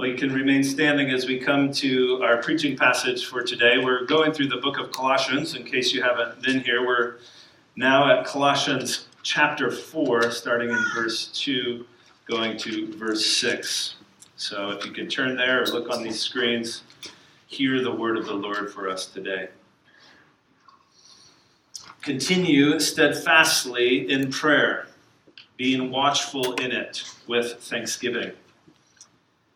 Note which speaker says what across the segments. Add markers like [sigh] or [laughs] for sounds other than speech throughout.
Speaker 1: Well, you can remain standing as we come to our preaching passage for today. We're going through the book of Colossians. In case you haven't been here, we're now at Colossians chapter 4, starting in verse 2, going to verse 6. So if you can turn there or look on these screens, hear the word of the Lord for us today. Continue steadfastly in prayer, being watchful in it with thanksgiving.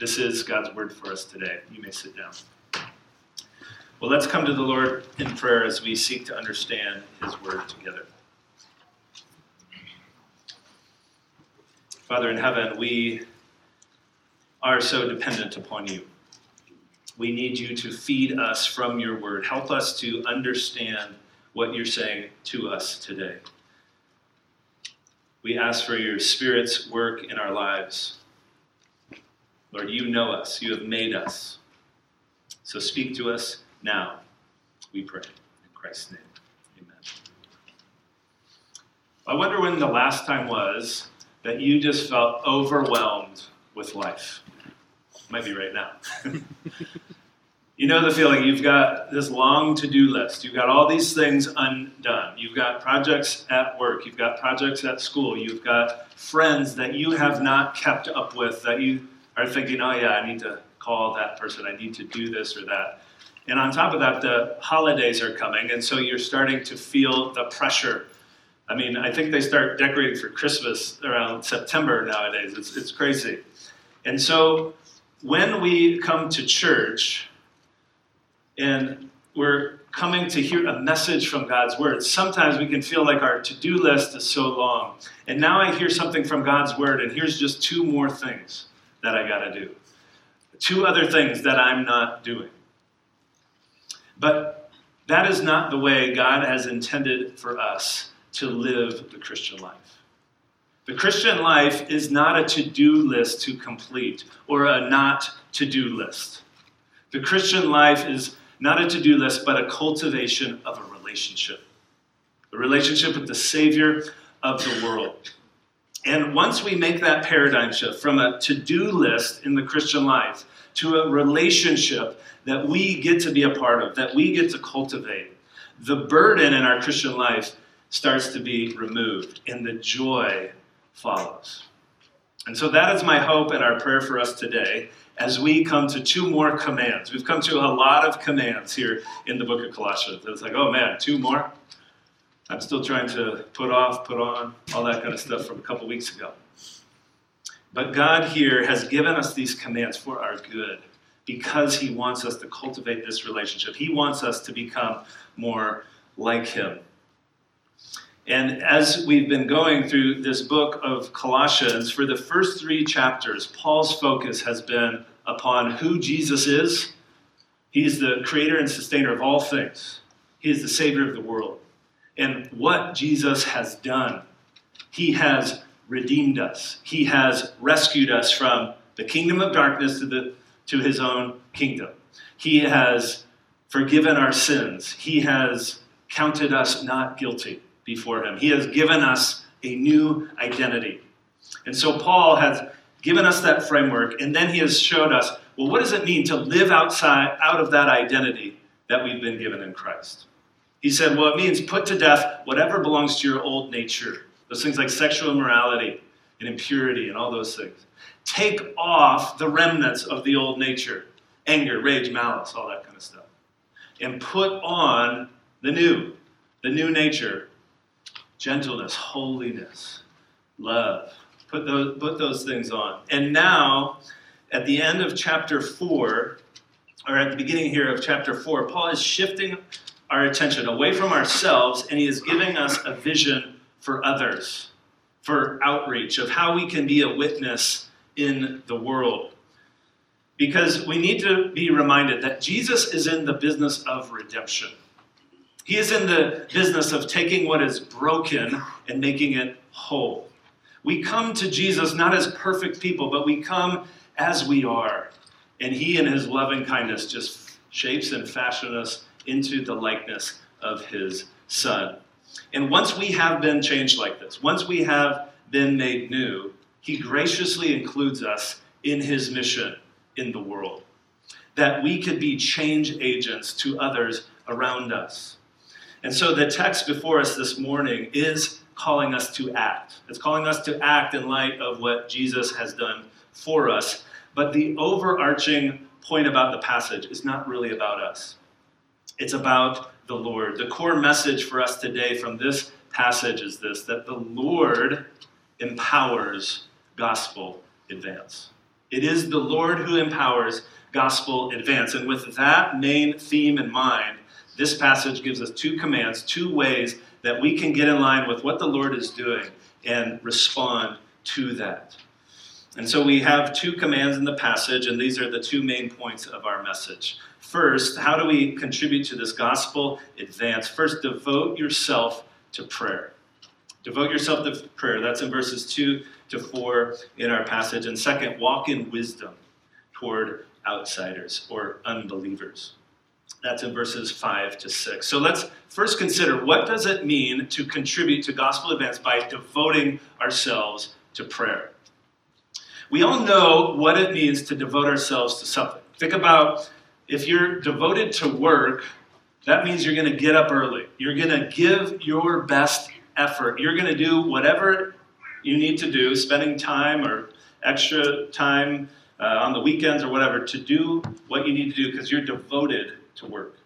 Speaker 1: This is God's word for us today. You may sit down. Well, let's come to the Lord in prayer as we seek to understand his word together. Father in heaven, we are so dependent upon you. We need you to feed us from your word. Help us to understand what you're saying to us today. We ask for your Spirit's work in our lives. Lord, you know us, you have made us. So speak to us now, we pray. In Christ's name, amen. I wonder when the last time was that you just felt overwhelmed with life. Might be right now. [laughs] you know the feeling. You've got this long to do list. You've got all these things undone. You've got projects at work. You've got projects at school. You've got friends that you have not kept up with that you are thinking, oh, yeah, I need to call that person, I need to do this or that. And on top of that, the holidays are coming, and so you're starting to feel the pressure. I mean, I think they start decorating for Christmas around September nowadays. It's, it's crazy. And so when we come to church and we're coming to hear a message from God's word, sometimes we can feel like our to do list is so long. And now I hear something from God's word, and here's just two more things that I got to do. Two other things that I'm not doing. But that is not the way God has intended for us to live the Christian life. The Christian life is not a to do list to complete or a not to do list. The Christian life is not a to do list, but a cultivation of a relationship. A relationship with the Savior of the world. And once we make that paradigm shift from a to do list in the Christian life to a relationship that we get to be a part of, that we get to cultivate, the burden in our Christian life starts to be removed and the joy follows. And so that is my hope and our prayer for us today as we come to two more commands. We've come to a lot of commands here in the book of Colossians. It's like, oh man, two more? I'm still trying to put off, put on, all that kind of stuff from a couple weeks ago. But God here has given us these commands for our good because He wants us to cultivate this relationship. He wants us to become more like Him. And as we've been going through this book of Colossians, for the first three chapters, Paul's focus has been upon who Jesus is. He's the creator and sustainer of all things, He is the Savior of the world and what Jesus has done. He has redeemed us, He has rescued us from the kingdom of darkness to, the, to His own kingdom. He has forgiven our sins, He has counted us not guilty before Him. He has given us a new identity. And so Paul has given us that framework, and then he has showed us well, what does it mean to live outside out of that identity that we've been given in Christ? He said, well, it means put to death whatever belongs to your old nature. Those things like sexual immorality and impurity and all those things. Take off the remnants of the old nature anger, rage, malice, all that kind of stuff. And put on the new, the new nature gentleness, holiness, love. Put those, put those things on. And now, at the end of chapter 4, or at the beginning here of chapter 4, Paul is shifting our attention away from ourselves and he is giving us a vision for others, for outreach, of how we can be a witness in the world. because we need to be reminded that Jesus is in the business of redemption. He is in the business of taking what is broken and making it whole. We come to Jesus not as perfect people, but we come as we are. And He, in His loving kindness, just shapes and fashions us into the likeness of His Son. And once we have been changed like this, once we have been made new, He graciously includes us in His mission in the world. That we could be change agents to others around us. And so the text before us this morning is calling us to act. It's calling us to act in light of what Jesus has done for us. But the overarching point about the passage is not really about us, it's about the Lord. The core message for us today from this passage is this that the Lord empowers gospel advance. It is the Lord who empowers gospel advance. And with that main theme in mind, this passage gives us two commands, two ways that we can get in line with what the Lord is doing and respond to that. And so we have two commands in the passage, and these are the two main points of our message. First, how do we contribute to this gospel advance? First, devote yourself to prayer. Devote yourself to prayer. That's in verses 2 to 4 in our passage. And second, walk in wisdom toward outsiders or unbelievers. That's in verses 5 to 6. So let's first consider what does it mean to contribute to gospel advance by devoting ourselves to prayer. We all know what it means to devote ourselves to something. Think about if you're devoted to work, that means you're going to get up early. You're going to give your best effort. You're going to do whatever you need to do, spending time or extra time uh, on the weekends or whatever, to do what you need to do because you're devoted to work.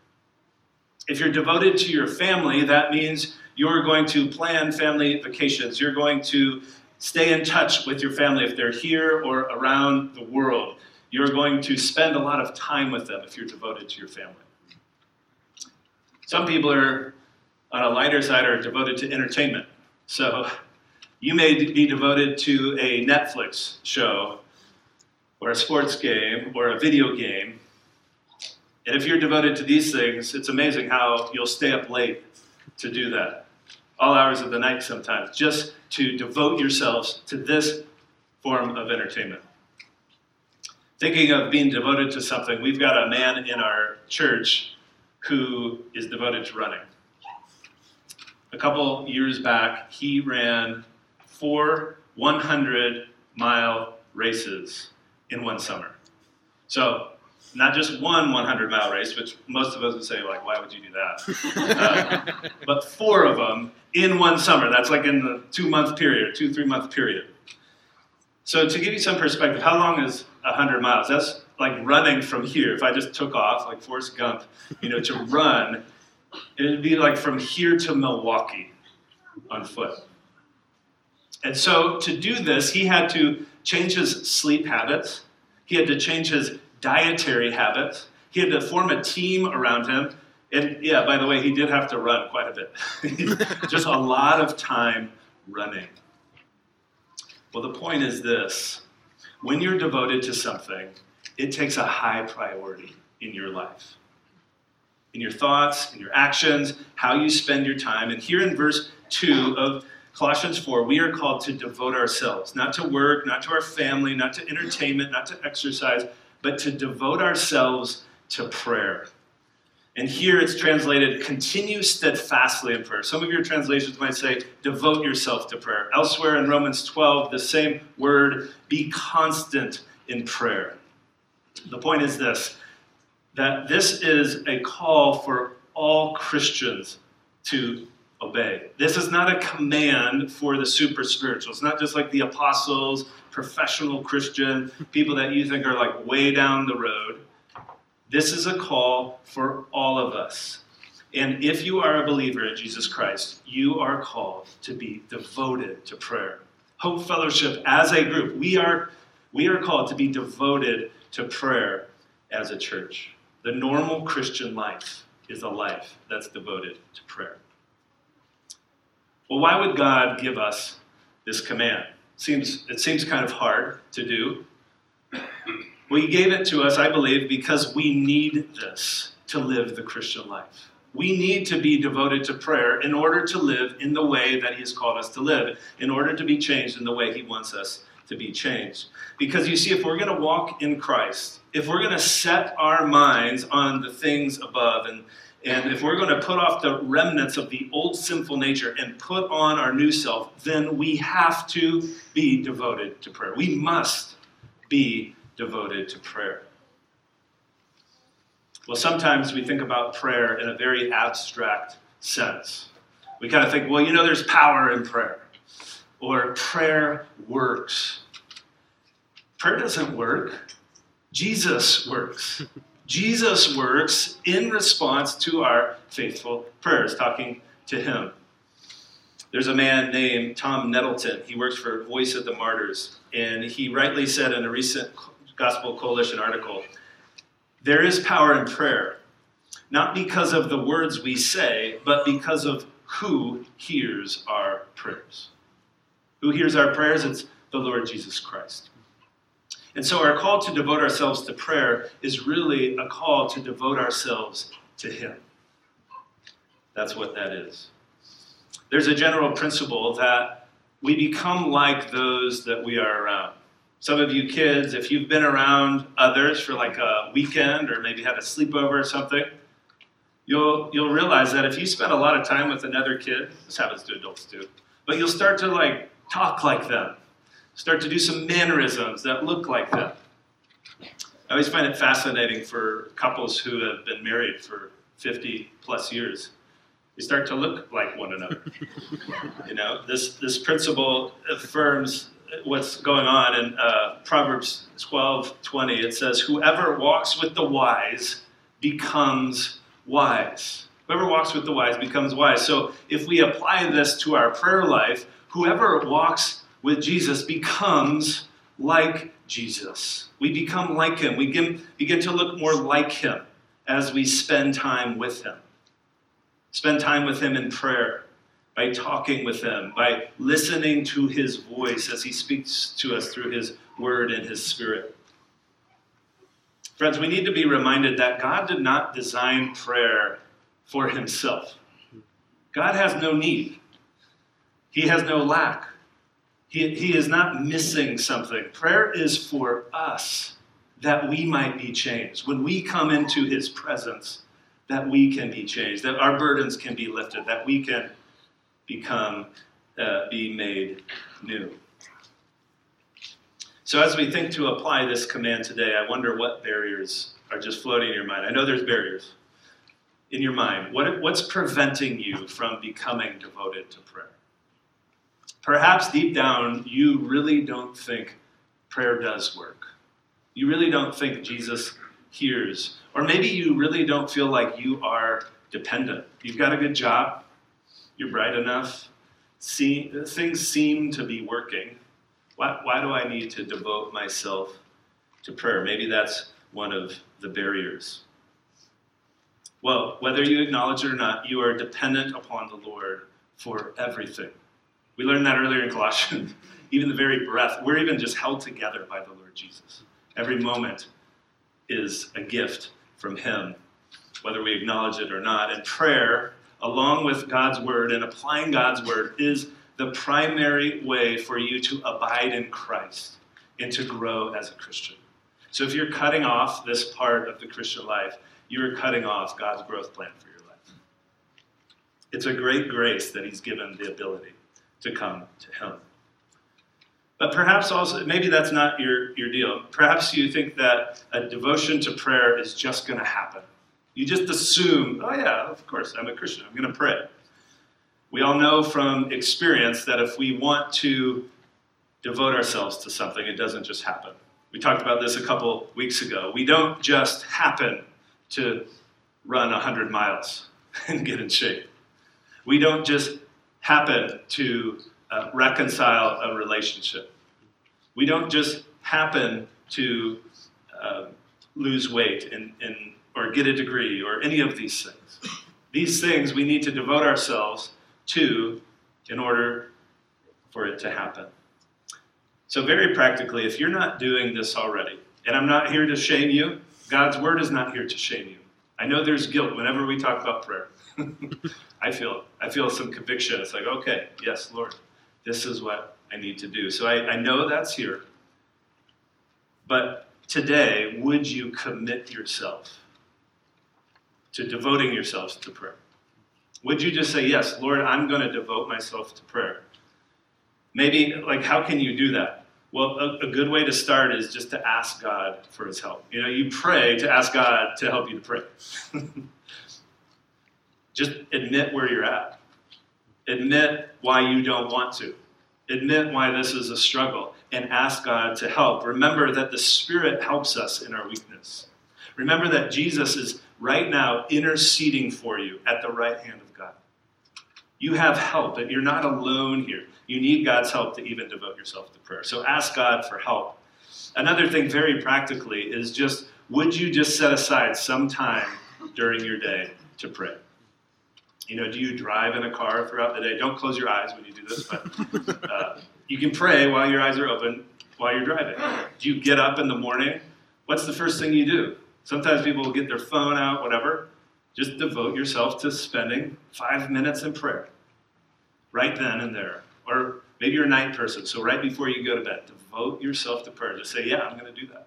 Speaker 1: If you're devoted to your family, that means you're going to plan family vacations. You're going to stay in touch with your family if they're here or around the world. You're going to spend a lot of time with them if you're devoted to your family. Some people are on a lighter side are devoted to entertainment. So you may be devoted to a Netflix show or a sports game or a video game and if you're devoted to these things, it's amazing how you'll stay up late to do that. All hours of the night sometimes, just to devote yourselves to this form of entertainment. Thinking of being devoted to something, we've got a man in our church who is devoted to running. A couple years back, he ran four 100 mile races in one summer. So not just one 100 mile race, which most of us would say, like, why would you do that? [laughs] uh, but four of them in one summer. That's like in the two month period, two, three month period. So, to give you some perspective, how long is 100 miles? That's like running from here. If I just took off, like Forrest Gump, you know, to [laughs] run, it'd be like from here to Milwaukee on foot. And so, to do this, he had to change his sleep habits. He had to change his dietary habits. He had to form a team around him. And yeah, by the way, he did have to run quite a bit. [laughs] Just a lot of time running. Well, the point is this when you're devoted to something, it takes a high priority in your life. In your thoughts, in your actions, how you spend your time. And here in verse 2 of Colossians 4, we are called to devote ourselves, not to work, not to our family, not to entertainment, not to exercise, but to devote ourselves to prayer. And here it's translated, continue steadfastly in prayer. Some of your translations might say, devote yourself to prayer. Elsewhere in Romans 12, the same word, be constant in prayer. The point is this that this is a call for all Christians to obey. This is not a command for the super spiritual. It's not just like the apostles professional Christian, people that you think are like way down the road. This is a call for all of us. And if you are a believer in Jesus Christ, you are called to be devoted to prayer. Hope Fellowship as a group, we are we are called to be devoted to prayer as a church. The normal Christian life is a life that's devoted to prayer. Well, why would God give us this command? Seems, it seems kind of hard to do. Well, He gave it to us, I believe, because we need this to live the Christian life. We need to be devoted to prayer in order to live in the way that He has called us to live, in order to be changed in the way He wants us to be changed. Because you see, if we're going to walk in Christ, if we're going to set our minds on the things above, and, and if we're going to put off the remnants of the old sinful nature and put on our new self, then we have to be devoted to prayer. We must be devoted to prayer. Well, sometimes we think about prayer in a very abstract sense. We kind of think, well, you know, there's power in prayer, or prayer works. Prayer doesn't work, Jesus works. [laughs] Jesus works in response to our faithful prayers, talking to Him. There's a man named Todd Nettleton. He works for Voice of the Martyrs, and he rightly said in a recent Gospel Coalition article there is power in prayer, not because of the words we say, but because of who hears our prayers. Who hears our prayers? It's the Lord Jesus Christ. And so, our call to devote ourselves to prayer is really a call to devote ourselves to Him. That's what that is. There's a general principle that we become like those that we are around. Some of you kids, if you've been around others for like a weekend or maybe had a sleepover or something, you'll you'll realize that if you spend a lot of time with another kid, this happens to adults too, but you'll start to like talk like them, start to do some mannerisms that look like them. I always find it fascinating for couples who have been married for 50 plus years. They start to look like one another. [laughs] you know, this this principle affirms what's going on in uh, Proverbs 12 20. It says, Whoever walks with the wise becomes wise. Whoever walks with the wise becomes wise. So if we apply this to our prayer life, whoever walks with Jesus becomes like Jesus. We become like him. We begin, begin to look more like him as we spend time with him. Spend time with him in prayer by talking with Him, by listening to His voice as He speaks to us through His Word and His Spirit. Friends, we need to be reminded that God did not design prayer for Himself. God has no need, He has no lack. He, he is not missing something. Prayer is for us that we might be changed. When we come into His presence, that we can be changed, that our burdens can be lifted, that we can become, uh, be made new. So, as we think to apply this command today, I wonder what barriers are just floating in your mind. I know there's barriers in your mind. What, what's preventing you from becoming devoted to prayer? Perhaps deep down, you really don't think prayer does work. You really don't think Jesus hears. Or maybe you really don't feel like you are dependent. You've got a good job, you're bright enough. See, things seem to be working. Why, why do I need to devote myself to prayer? Maybe that's one of the barriers. Well, whether you acknowledge it or not, you are dependent upon the Lord for everything. We learned that earlier in Colossians. [laughs] even the very breath, we're even just held together by the Lord Jesus. Every moment is a gift from Him, whether we acknowledge it or not. And prayer along with God's word and applying God's word is the primary way for you to abide in Christ and to grow as a Christian. So if you're cutting off this part of the Christian life, you're cutting off God's growth plan for your life. It's a great grace that He's given the ability to come to Him. But perhaps also, maybe that's not your, your deal. Perhaps you think that a devotion to prayer is just going to happen. You just assume, oh, yeah, of course, I'm a Christian. I'm going to pray. We all know from experience that if we want to devote ourselves to something, it doesn't just happen. We talked about this a couple weeks ago. We don't just happen to run 100 miles [laughs] and get in shape. We don't just happen to uh, reconcile a relationship. We don't just happen to uh, lose weight and, and or get a degree or any of these things. These things we need to devote ourselves to in order for it to happen. So, very practically, if you're not doing this already, And I'm not here to shame you. God's word is not here to shame you. I know there's guilt whenever we talk about prayer. [laughs] I feel I feel some conviction. It's like, okay, yes, Lord, this is what I need to do. So I, I know that's here. But today, would you commit yourself to devoting yourselves to prayer? Would you just say, Yes, Lord, I'm going to devote myself to prayer? Maybe, like, how can you do that? Well, a, a, good way to start is just to ask God for his help. You know, you pray to ask God to help you to pray. [laughs] just admit where you're at. Admit why you don't want to. Admit why this is a struggle and ask God to help. Remember that the Spirit helps us in our weakness. Remember that Jesus is right now interceding for you at the right hand of God. You have help, and you're not alone here. You need God's help to even devote yourself to prayer. So ask God for help. Another thing, very practically, is just would you just set aside some time during your day to pray? You know, do you drive in a car throughout the day? Don't close your eyes when you do this, but [laughs] uh, you can pray while your eyes are open while you're driving. Do you get up in the morning? What's the first thing you do? Sometimes people will get their phone out, whatever. Just devote yourself to spending five minutes in prayer right then and there. Or maybe you're a night person, so right before you go to bed, devote yourself to prayer. Just say, Yeah, I'm going to do that.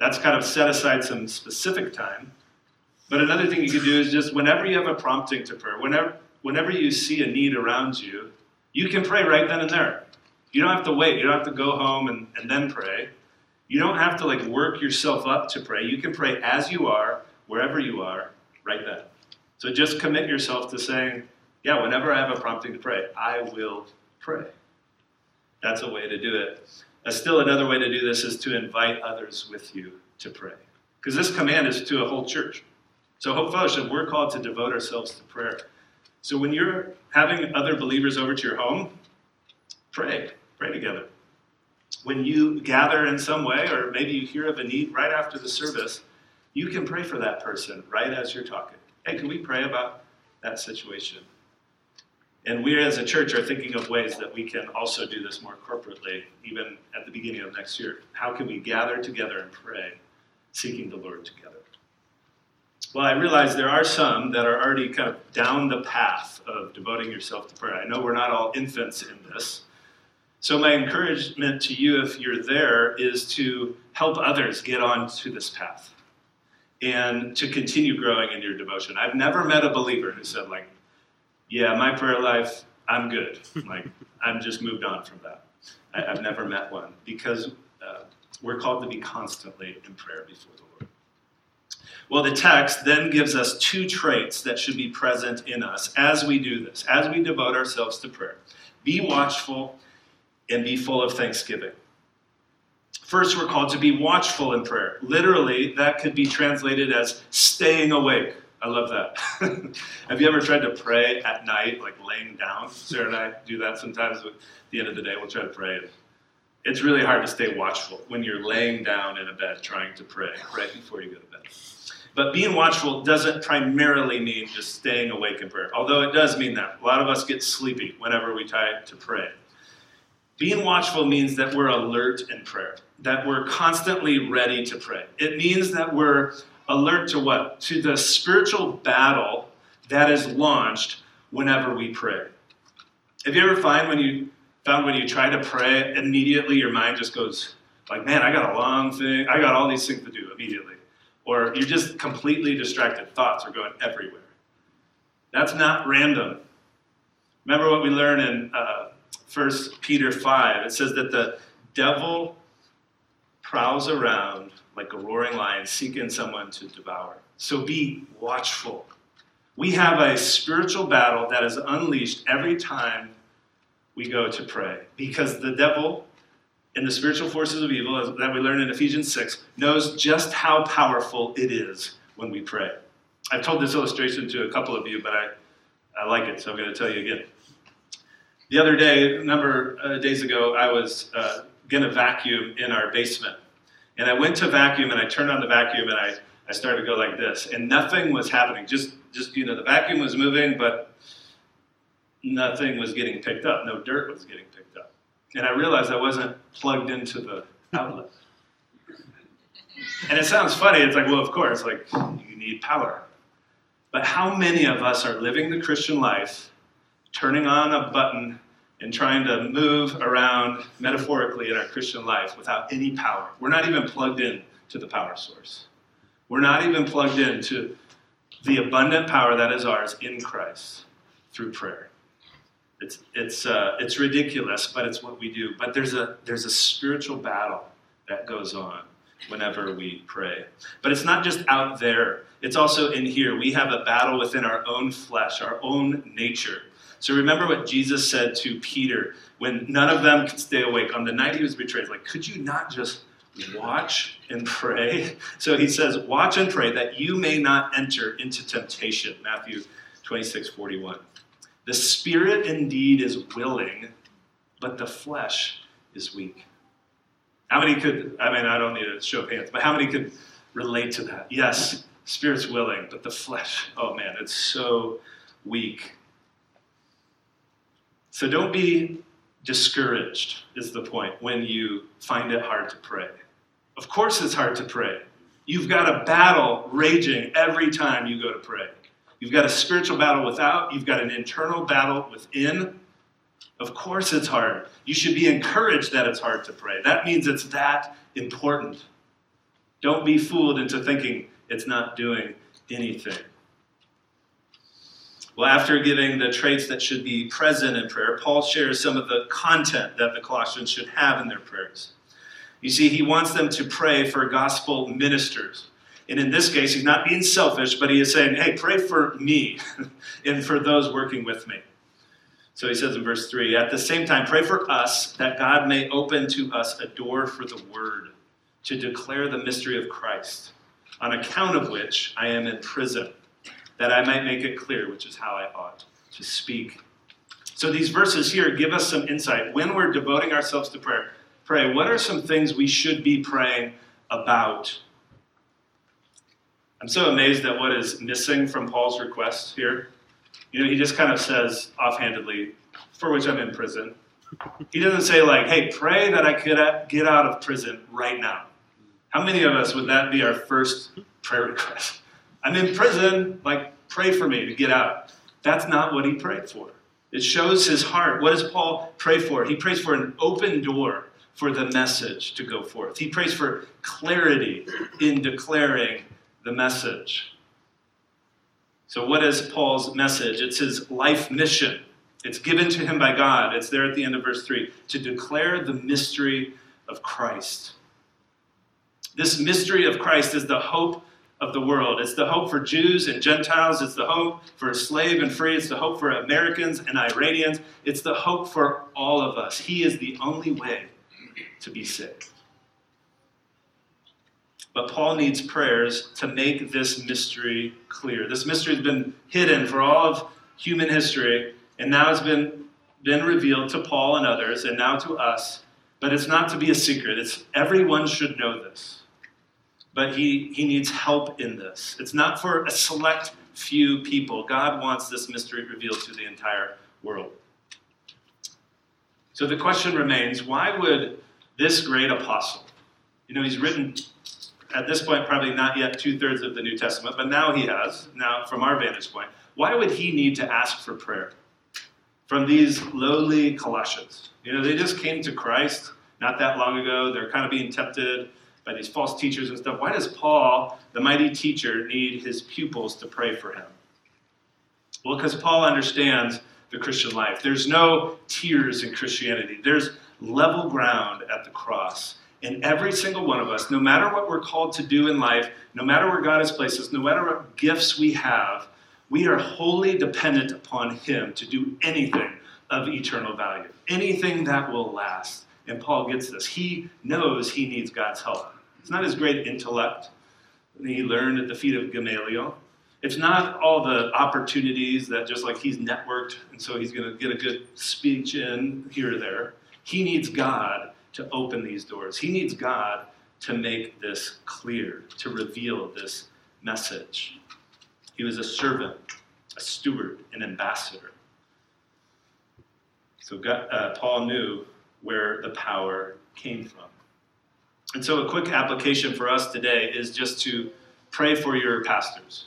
Speaker 1: That's kind of set aside some specific time. But another thing you can do is just whenever you have a prompting to prayer, whenever, whenever you see a need around you, you can pray right then and there. You don't have to wait. You don't have to go home and, and then pray. You don't have to like work yourself up to pray. You can pray as you are, wherever you are, right then. So just commit yourself to saying, yeah, whenever I have a prompting to pray, I will pray. That's a way to do it. Uh, still, another way to do this is to invite others with you to pray. Because this command is to a whole church. So, Hope Fellowship, we're called to devote ourselves to prayer. So, when you're having other believers over to your home, pray. Pray together when you gather in some way, or maybe you hear of a need right after the service, you can pray for that person right as you're talking. Hey, can we pray about that situation? And we as a church are thinking of ways that we can also do this more corporately, even at the beginning of next year. How can we gather together and pray, seeking the Lord together? Well, I realize there are some that are already kind of down the path of devoting yourself to prayer. I know we're not all infants in this. So, my encouragement to you, if you're there, is to help others get onto this path and to continue growing in your devotion. I've never met a believer who said, like, yeah, my prayer life, I'm good. [laughs] like, I'm just moved on from that. I, have never met one because uh, we're called to be constantly in prayer before the Lord. Well, the text then gives us two traits that should be present in us as we do this, as we devote ourselves to prayer. Be watchful and be full of thanksgiving. First, we're called to be watchful in prayer. Literally, that could be translated as staying awake. I love that. [laughs] Have you ever tried to pray at night, like laying down? Sarah and I do that sometimes. At the end of the day, we'll try to pray. It's really hard to stay watchful when you're laying down in a bed trying to pray [laughs] right before you go to bed. But being watchful doesn't primarily mean just staying awake in prayer, although it does mean that. A lot of us get sleepy whenever we try to pray. Being watchful means that we're alert in prayer, that we're constantly ready to pray. It means that we're alert to what? To the spiritual battle that is launched whenever we pray. Have you ever find when you found when you try to pray, immediately your mind just goes like, man, I got a long thing, I got all these things to do immediately. Or you're just completely distracted. Thoughts are going everywhere. That's not random. Remember what we learned in uh, 1 Peter 5, it says that the devil prowls around like a roaring lion seeking someone to devour. So be watchful. We have a spiritual battle that is unleashed every time we go to pray because the devil and the spiritual forces of evil that we learn in Ephesians 6 knows just how powerful it is when we pray. I've told this illustration to a couple of you, but I, I like it, so I'm going to tell you again. The other day, a number of days ago, I was uh, going to vacuum in our basement. And I went to vacuum and I turned on the vacuum and I, I started to go like this. And nothing was happening. Just, just, you know, the vacuum was moving, but nothing was getting picked up. No dirt was getting picked up. And I realized I wasn't plugged into the outlet. And it sounds funny. It's like, well, of course, like you need power. But how many of us are living the Christian life, turning on a button and trying to move around metaphorically in our Christian life without any power? We're not even plugged in to the power source. We're not even plugged in to the abundant power that is ours in Christ through prayer. It's, it's, uh, it's ridiculous, but it's what we do. But there's a, there's a spiritual battle that goes on whenever we pray. But it's not just out there, it's also in here. We have a battle within our own flesh, our own nature. So remember what Jesus said to Peter when none of them could stay awake on the night he was betrayed. Like, could you not just watch and pray? [laughs] So he says, watch and pray that you may not enter into temptation. Matthew 26, 41. The spirit indeed is willing, but the flesh is weak. How many could, I mean, I don't need a show of hands, but how many could relate to that? Yes, spirit's willing, but the flesh, oh man, it's so weak. So don't be discouraged, is the point, when you find it hard to pray. Of course, it's hard to pray. You've got a battle raging every time you go to pray. You've got a spiritual battle without, you've got an internal battle within. Of course, it's hard. You should be encouraged that it's hard to pray. That means it's that important. Don't be fooled into thinking it's not doing anything. Well, after giving the traits that should be present in prayer, Paul shares some of the content that the Colossians should have in their prayers. You see, he wants them to pray for gospel ministers. And in this case, he's not being selfish, but he is saying, hey, pray for me [laughs] and for those working with me. So he says in verse 3 At the same time, pray for us that God may open to us a door for the word to declare the mystery of Christ, on account of which I am in prison, that I might make it clear, which is how I ought to speak. So these verses here give us some insight. When we're devoting ourselves to prayer, pray, what are some things we should be praying about? I'm so amazed at what is missing from Paul's request here. You know, he just kind of says offhandedly, for which I'm in prison. He doesn't say, like, hey, pray that I could get out of prison right now. How many of us would that be our first prayer request? I'm in prison, like, pray for me to get out. That's not what he prayed for. It shows his heart. What does Paul pray for? He prays for an open door for the message to go forth. He prays for clarity in declaring the message. So, what is Paul's message? It's his life mission. It's given to him by God. It's there at the end of verse 3 to declare the mystery of Christ. This mystery of Christ is the hope of the world. It's the hope for Jews and Gentiles. It's the hope for slave and free. It's the hope for Americans and Iranians. It's the hope for all of us. He is the only way to be saved. But Paul needs prayers to make this mystery clear. This mystery has been hidden for all of human history, and now has been, been revealed to Paul and others, and now to us. But it's not to be a secret. It's everyone should know this. But he, he needs help in this. It's not for a select few people. God wants this mystery revealed to the entire world. So the question remains why would this great apostle, you know, he's written at this point, probably not yet two thirds of the New Testament, but now he has, now from our vantage point. Why would he need to ask for prayer from these lowly Colossians? You know, they just came to Christ not that long ago. They're kind of being tempted by these false teachers and stuff. Why does Paul, the mighty teacher, need his pupils to pray for him? Well, because Paul understands the Christian life. There's no tiers in Christianity, there's level ground at the cross. And every single one of us, no matter what we're called to do in life, no matter where God has placed us, no matter what gifts we have, we are wholly dependent upon Him to do anything of eternal value, anything that will last. And Paul gets this. He knows he needs God's help. It's not his great intellect that he learned at the feet of Gamaliel. It's not all the opportunities that just like he's networked and so he's going to get a good speech in here or there. He needs God to open these doors. He needs God to make this clear, to reveal this message. He was a servant, a steward, an ambassador. So God, uh, Paul knew where the power came from. And so, a quick application for us today is just to pray for your pastors.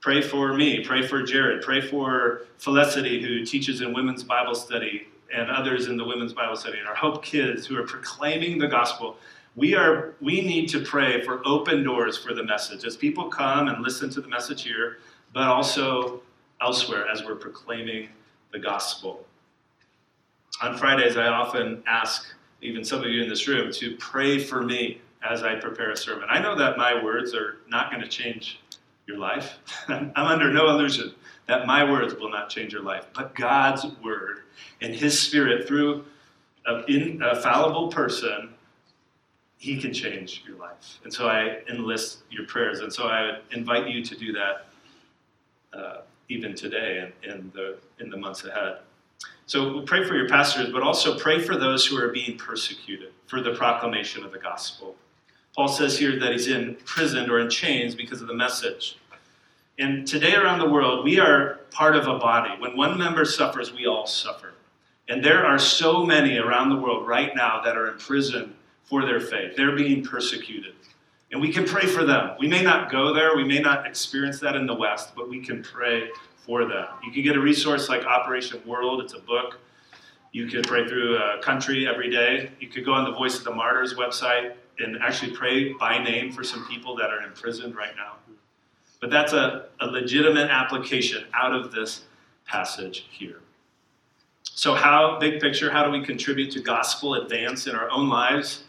Speaker 1: Pray for me, pray for Jared, pray for Felicity, who teaches in women's Bible study, and others in the women's Bible study, and our Hope kids who are proclaiming the gospel. We, are, we need to pray for open doors for the message as people come and listen to the message here, but also elsewhere as we're proclaiming the gospel. On Fridays, I often ask even some of you in this room to pray for me as I prepare a sermon. I know that my words are not going to change your life. [laughs] I'm under no illusion that my words will not change your life, but God's word and His Spirit through an infallible person, He can change your life. And so I enlist your prayers. And so I invite you to do that uh, even today and in the, in the months ahead. So pray for your pastors, but also pray for those who are being persecuted for the proclamation of the gospel. Paul says here that he's in prison or in chains because of the message. And today around the world, we are part of a body. When one member suffers, we all suffer. And there are so many around the world right now that are in prison for their faith. They're being persecuted. And we can pray for them. We may not go there, we may not experience that in the West, but we can pray for them. You can get a resource like Operation World, it's a book. You could pray through a country every day. You could go on the Voice of the Martyrs website and actually pray by name for some people that are imprisoned right now. But that's a, a legitimate application out of this passage here. So, how, big picture, how do we contribute to gospel advance in our own lives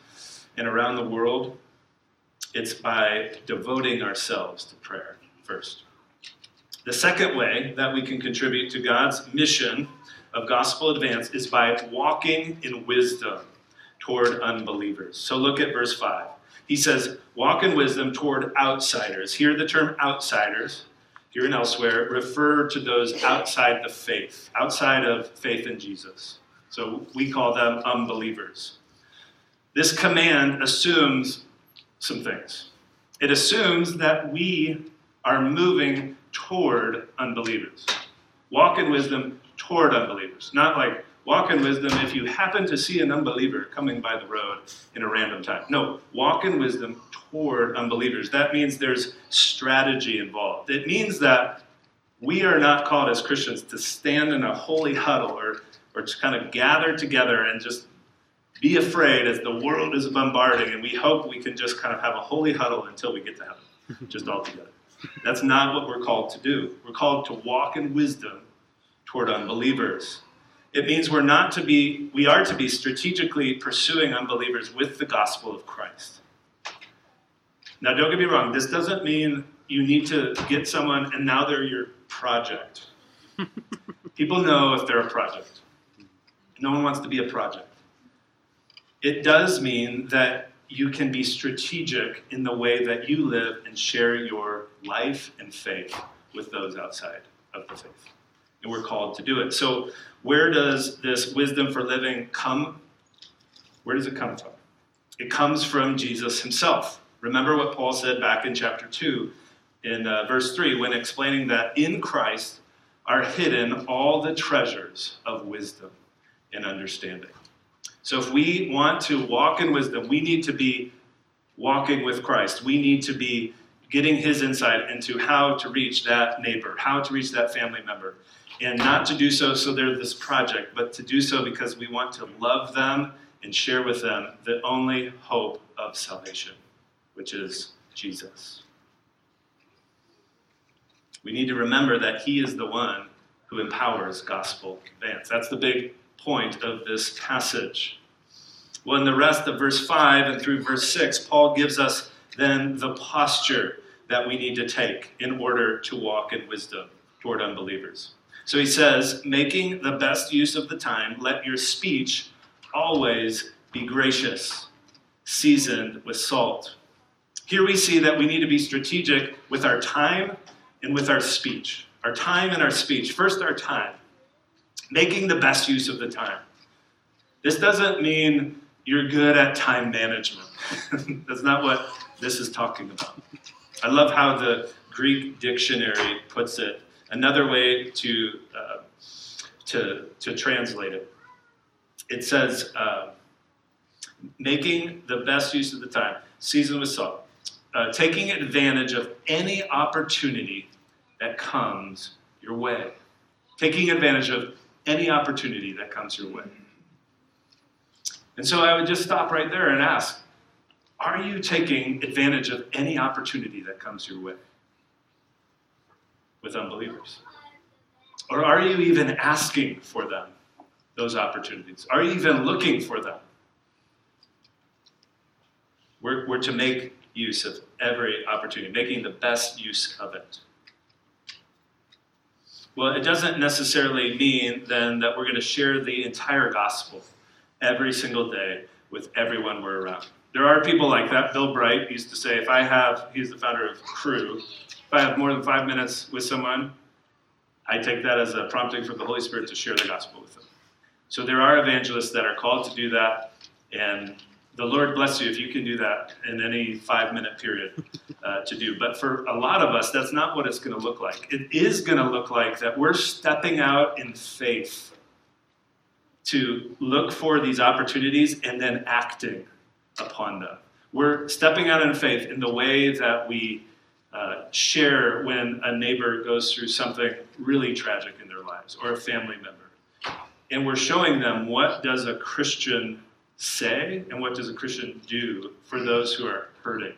Speaker 1: and around the world? It's by devoting ourselves to prayer first. The second way that we can contribute to God's mission of gospel advance is by walking in wisdom toward unbelievers. So look at verse 5. He says, Walk in wisdom toward outsiders. Here, the term outsiders, here and elsewhere, refer to those outside the faith, outside of faith in Jesus. So we call them unbelievers. This command assumes some things. It assumes that we are moving toward unbelievers. Walk in wisdom toward unbelievers. Not like walk in wisdom if you happen to see an unbeliever coming by the road in a random time. No, walk in wisdom toward unbelievers. That means there's strategy involved. It means that we are not called as Christians to stand in a holy huddle or, or to kind of gather together and just be afraid as the world is bombarding and we hope we can just kind of have a holy huddle until we get to heaven, just all together. That's not what we're called to do. We're called to walk in wisdom toward unbelievers. It means we're not to be, we are to be strategically pursuing unbelievers with the gospel of Christ. Now, don't get me wrong, this doesn't mean you need to get someone and now they're your project. [laughs] People know if they're a project. No one wants to be a project. It does mean that you can be strategic in the way that you live and share your life and faith with those outside of the faith. And we're called to do it. So, where does this wisdom for living come? Where does it come from? It comes from Jesus himself. Remember what Paul said back in chapter 2 in uh, verse 3 when explaining that in Christ are hidden all the treasures of wisdom and understanding. So if we want to walk in wisdom, we need to be walking with Christ. We need to be getting his insight into how to reach that neighbor, how to reach that family member. And not to do so so they're this project, but to do so because we want to love them and share with them the only hope of salvation, which is Jesus. We need to remember that he is the one who empowers gospel advance. That's the big point of this passage. Well, in the rest of verse 5 and through verse 6, Paul gives us then the posture that we need to take in order to walk in wisdom toward unbelievers. So he says, making the best use of the time, let your speech always be gracious, seasoned with salt. Here we see that we need to be strategic with our time and with our speech. Our time and our speech. First, our time making the best use of the time. This doesn't mean you're good at time management. [laughs] That's not what this is talking about. I love how the Greek dictionary puts it. Another way to, uh, to, to translate it. It says, uh, making the best use of the time, seasoned with salt, uh, taking advantage of any opportunity that comes your way. Taking advantage of any opportunity that comes your way. And so I would just stop right there and ask Are you taking advantage of any opportunity that comes your way with unbelievers? Or are you even asking for them, those opportunities? Are you even looking for them? We're, we're to make use of every opportunity, making the best use of it. Well, it doesn't necessarily mean then that we're going to share the entire gospel every single day with everyone we're around. There are people like that. Bill Bright used to say, if I have, he's the founder of Cru, if I have more than five minutes with someone, I take that as a prompting from the Holy Spirit to share the gospel with them. So there are evangelists that are called to do that, and the Lord bless you if you can do that in any five minute period uh, to do. But for a lot of us, that's not what it's going to look like. It is going to look like that we're stepping out in faith to look for these opportunities and then acting upon them. We're stepping out in faith in the way that we uh, share when a neighbor goes through something really tragic in their lives or a family member. And we're showing them what does a Christian say and what does a Christian do for those who are hurting.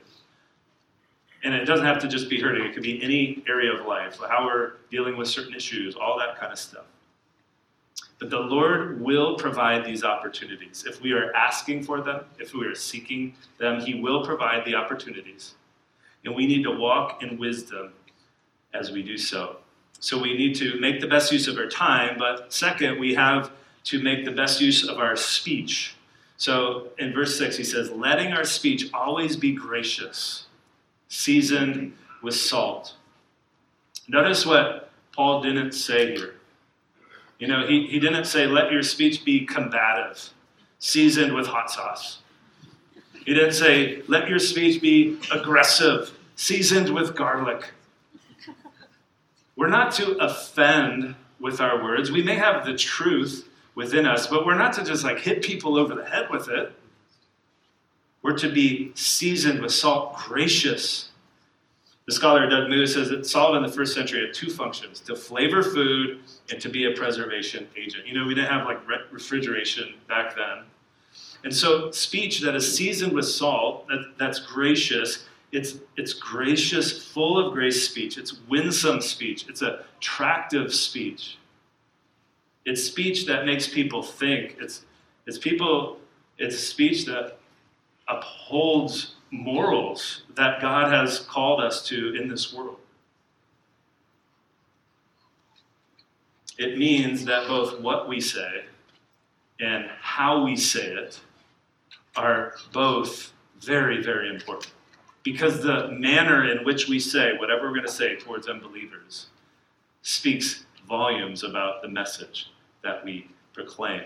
Speaker 1: And it doesn't have to just be hurting, it could be any area of life, how we're dealing with certain issues, all that kind of stuff. But the Lord will provide these opportunities. If we are asking for them, if we are seeking them, He will provide the opportunities. And we need to walk in wisdom as we do so. So we need to make the best use of our time, but second, we have to make the best use of our speech. So in verse 6, he says, letting our speech always be gracious, seasoned with salt. Notice what Paul didn't say here. You know, he, he didn't say, let your speech be combative, seasoned with hot sauce. He didn't say, let your speech be aggressive, seasoned with garlic. We're not to offend with our words. We may have the truth, within us, but we're not to just like hit people over the head with it. We're to be seasoned with salt, gracious. The scholar Doug Moo says that salt in the first century had two functions to flavor food and to be a preservation agent. You know, we didn't have like refrigeration back then. And so, speech that is seasoned with salt, that, that's gracious, it's, it's gracious, full of grace speech. It's winsome speech. It's attractive speech. It's speech that makes people think. It's, it's people, it's speech that upholds morals that God has called us to in this world. It means that both what we say and how we say it are both very, very important. Because the manner in which we say whatever we're going to say towards unbelievers speaks volumes about the message that we proclaim.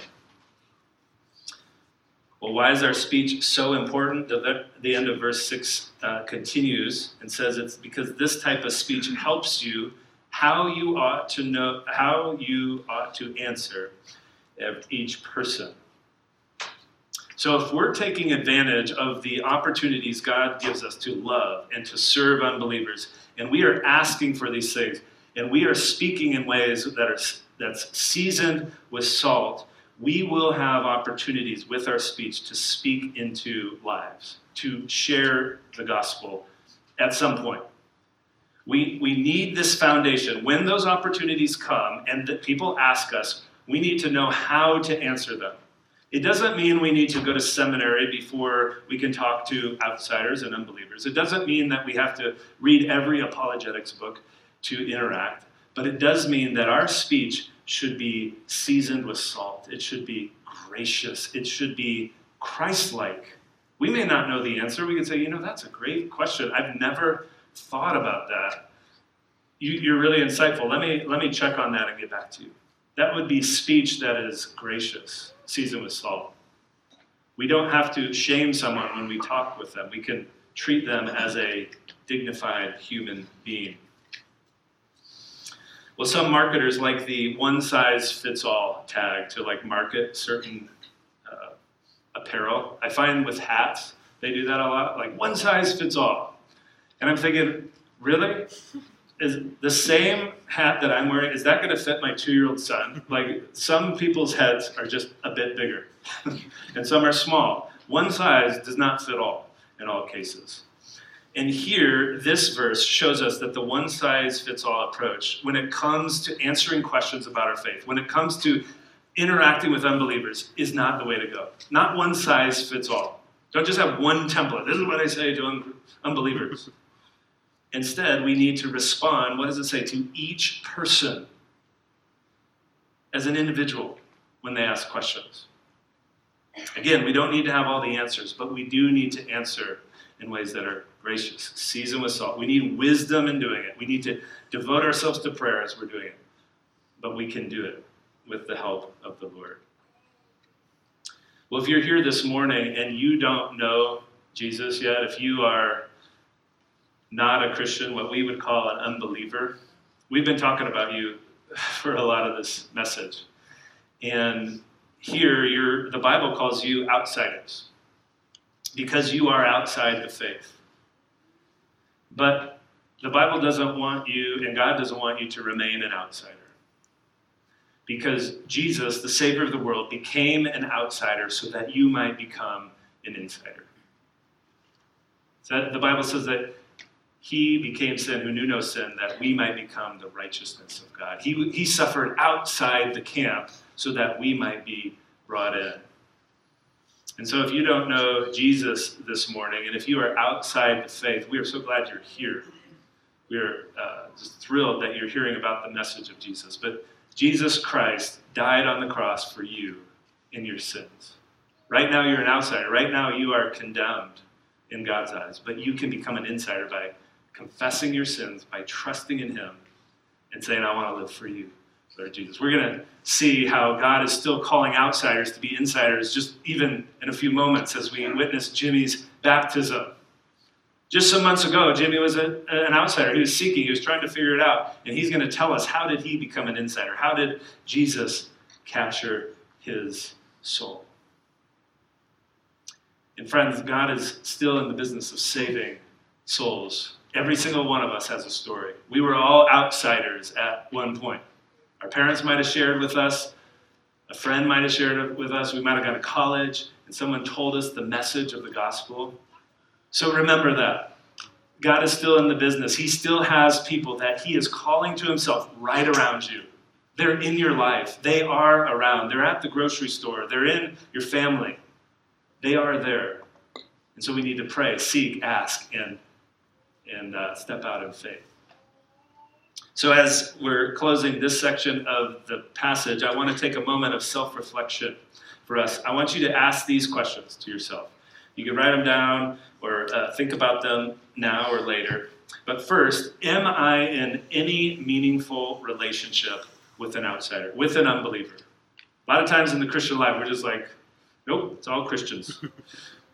Speaker 1: Well, why is our speech so important? The, the end of verse 6 uh, continues and says it's because this type of speech helps you how you ought to know, how you ought to answer each person. So, if we're taking advantage of the opportunities God gives us to love and to serve unbelievers, and we are asking for these things, and we are speaking in ways that are that's seasoned with salt, we will have opportunities with our speech to speak into lives, to share the gospel at some point. We, we need this foundation. When those opportunities come and people ask us, we need to know how to answer them. It doesn't mean we need to go to seminary before we can talk to outsiders and unbelievers. It doesn't mean that we have to read every apologetics book to interact. But it does mean that our speech should be seasoned with salt. It should be gracious. It should be Christ like. We may not know the answer. We could say, you know, that's a great question. I've never thought about that. You, are really insightful. Let me, let me check on that and get back to you. That would be speech that is gracious, seasoned with salt. We don't have to shame someone when we talk with them. We can treat them as a dignified human being. Well, some marketers like the one size fits all tag to like market certain uh, apparel. I find with hats, they do that a lot. Like one size fits all. And I'm thinking, really? Is the same hat that I'm wearing, is that going to fit my two year old son? [laughs] Like some people's heads are just a bit bigger, [laughs] and some are small. One size does not fit all in all cases. And here, this verse shows us that the one size fits all approach, when it comes to answering questions about our faith, when it comes to interacting with unbelievers, is not the way to go. Not one size fits all. Don't just have one template. This is what I say to un- unbelievers. Instead, we need to respond, what does it say, to each person as an individual when they ask questions. Again, we don't need to have all the answers, but we do need to answer in ways that are gracious, seasoned with salt. We need wisdom in doing it. We need to devote ourselves to prayer as we're doing it. But we can do it with the help of the Lord. Well, if you're here this morning and you don't know Jesus yet, if you are not a Christian, what we would call an unbeliever, we've been talking about you [laughs] for a lot of this message. And here, the Bible calls you outsiders because you are outside the faith. But the Bible doesn't want you, and God doesn't want you to remain an outsider. Because Jesus, the Savior of the world, became an outsider so that you might become an insider. So the Bible says that he became sin who knew no sin, that we might become the righteousness of God. He, he suffered outside the camp so that we might be brought in. And so, if you don't know Jesus this morning, and if you are outside the faith, we are so glad you're here. We are uh, just thrilled that you're hearing about the message of Jesus. But Jesus Christ died on the cross for you in your sins. Right now, you're an outsider. Right now, you are condemned in God's eyes. But you can become an insider by confessing your sins, by trusting in Him, and saying, I want to live for you. Lord Jesus. We're going to see how God is still calling outsiders to be insiders just even in a few moments as we witness Jimmy's baptism. Just some months ago, Jimmy was a, an outsider. He was seeking, he was trying to figure it out. And he's going to tell us how did he become an insider? How did Jesus capture his soul? And friends, God is still in the business of saving souls. Every single one of us has a story. We were all outsiders at one point. Our parents might have shared with us, a friend might have shared with us, we might have gone to college, and someone told us the message of the gospel. So remember that. God is still in the business. He still has people that He is calling to Himself right around you. They're in your life. They are around. They're at the grocery store. They're in your family. They are there. And so we need to pray, seek, ask, and, and uh, step out in faith. So, as we're closing this section of the passage, I want to take a moment of self reflection for us. I want you to ask these questions to yourself. You can write them down or uh, think about them now or later. But first, am I in any meaningful relationship with an outsider, with an unbeliever? A lot of times in the Christian life, we're just like, nope, it's all Christians.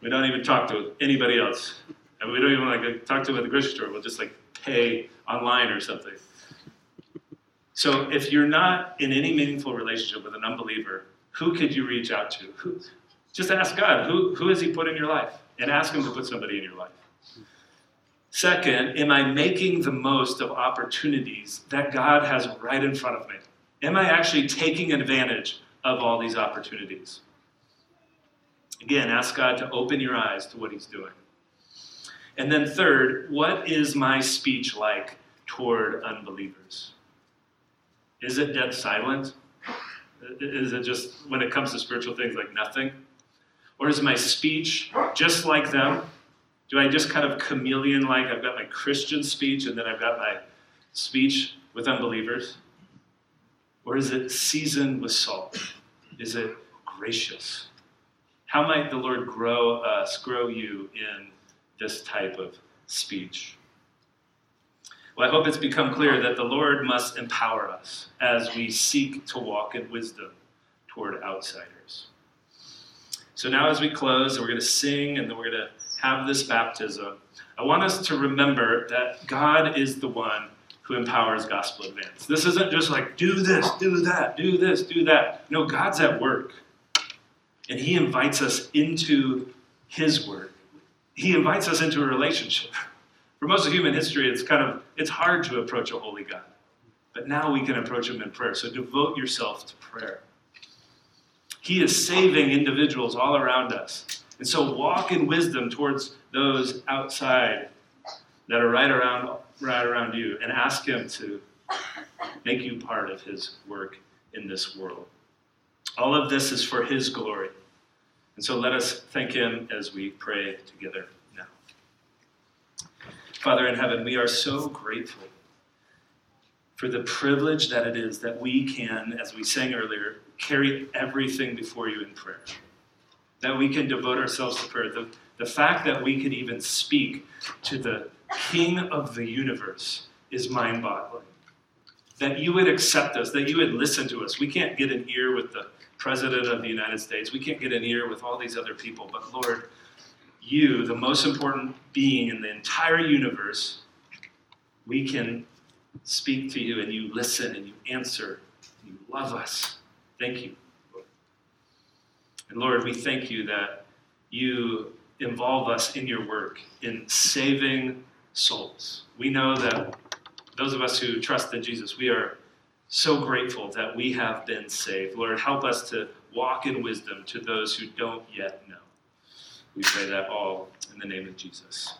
Speaker 1: we don't even talk to anybody else. And we don't even like talk to them at the grocery store. We'll just like pay online or something. So if you're not in any meaningful relationship with an unbeliever, who could you reach out to? Who, just ask God, who, who has He put in your life? And ask Him to put somebody in your life. Second, am I making the most of opportunities that God has right in front of me? Am I actually taking advantage of all these opportunities? Again, ask God to open your eyes to what He's doing. And then, third, what is my speech like toward unbelievers? Is it dead silent? Is it just, when it comes to spiritual things, like nothing? Or is my speech just like them? Do I just kind of chameleon like I've got my Christian speech and then I've got my speech with unbelievers? Or is it seasoned with salt? Is it gracious? How might the Lord grow us, grow you in this type of speech? Well, I hope it's become clear that the Lord must empower us as we seek to walk in wisdom toward outsiders. So now, as we close, we're going to sing and then we're going to have this baptism. I want us to remember that God is the one who empowers gospel advance. This isn't just like, do this, do that, do this, do that. No, God's at work. And He invites us into His work, He invites us into a relationship. [laughs] For most of human history, it's kind of it's hard to approach a holy God. But now we can approach him in prayer. So devote yourself to prayer. He is saving individuals all around us. And so walk in wisdom towards those outside that are right around right around you and ask him to make you part of his work in this world. All of this is for his glory. And so let us thank him as we pray together. Father in heaven, we are so grateful for the privilege that it is that we can, as we sang earlier, carry everything before you in prayer. That we can devote ourselves to prayer. The, the fact that we can even speak to the King of the universe is mind boggling. That you would accept us, that you would listen to us. We can't get an ear with the President of the United States, we can't get an ear with all these other people, but Lord, you, the most important being in the entire universe, we can speak to you and you listen and you answer. And you love us. Thank you. And Lord, we thank you that you involve us in your work in saving souls. We know that those of us who trust in Jesus, we are so grateful that we have been saved. Lord, help us to walk in wisdom to those who don't yet know. We pray that all in the name of Jesus.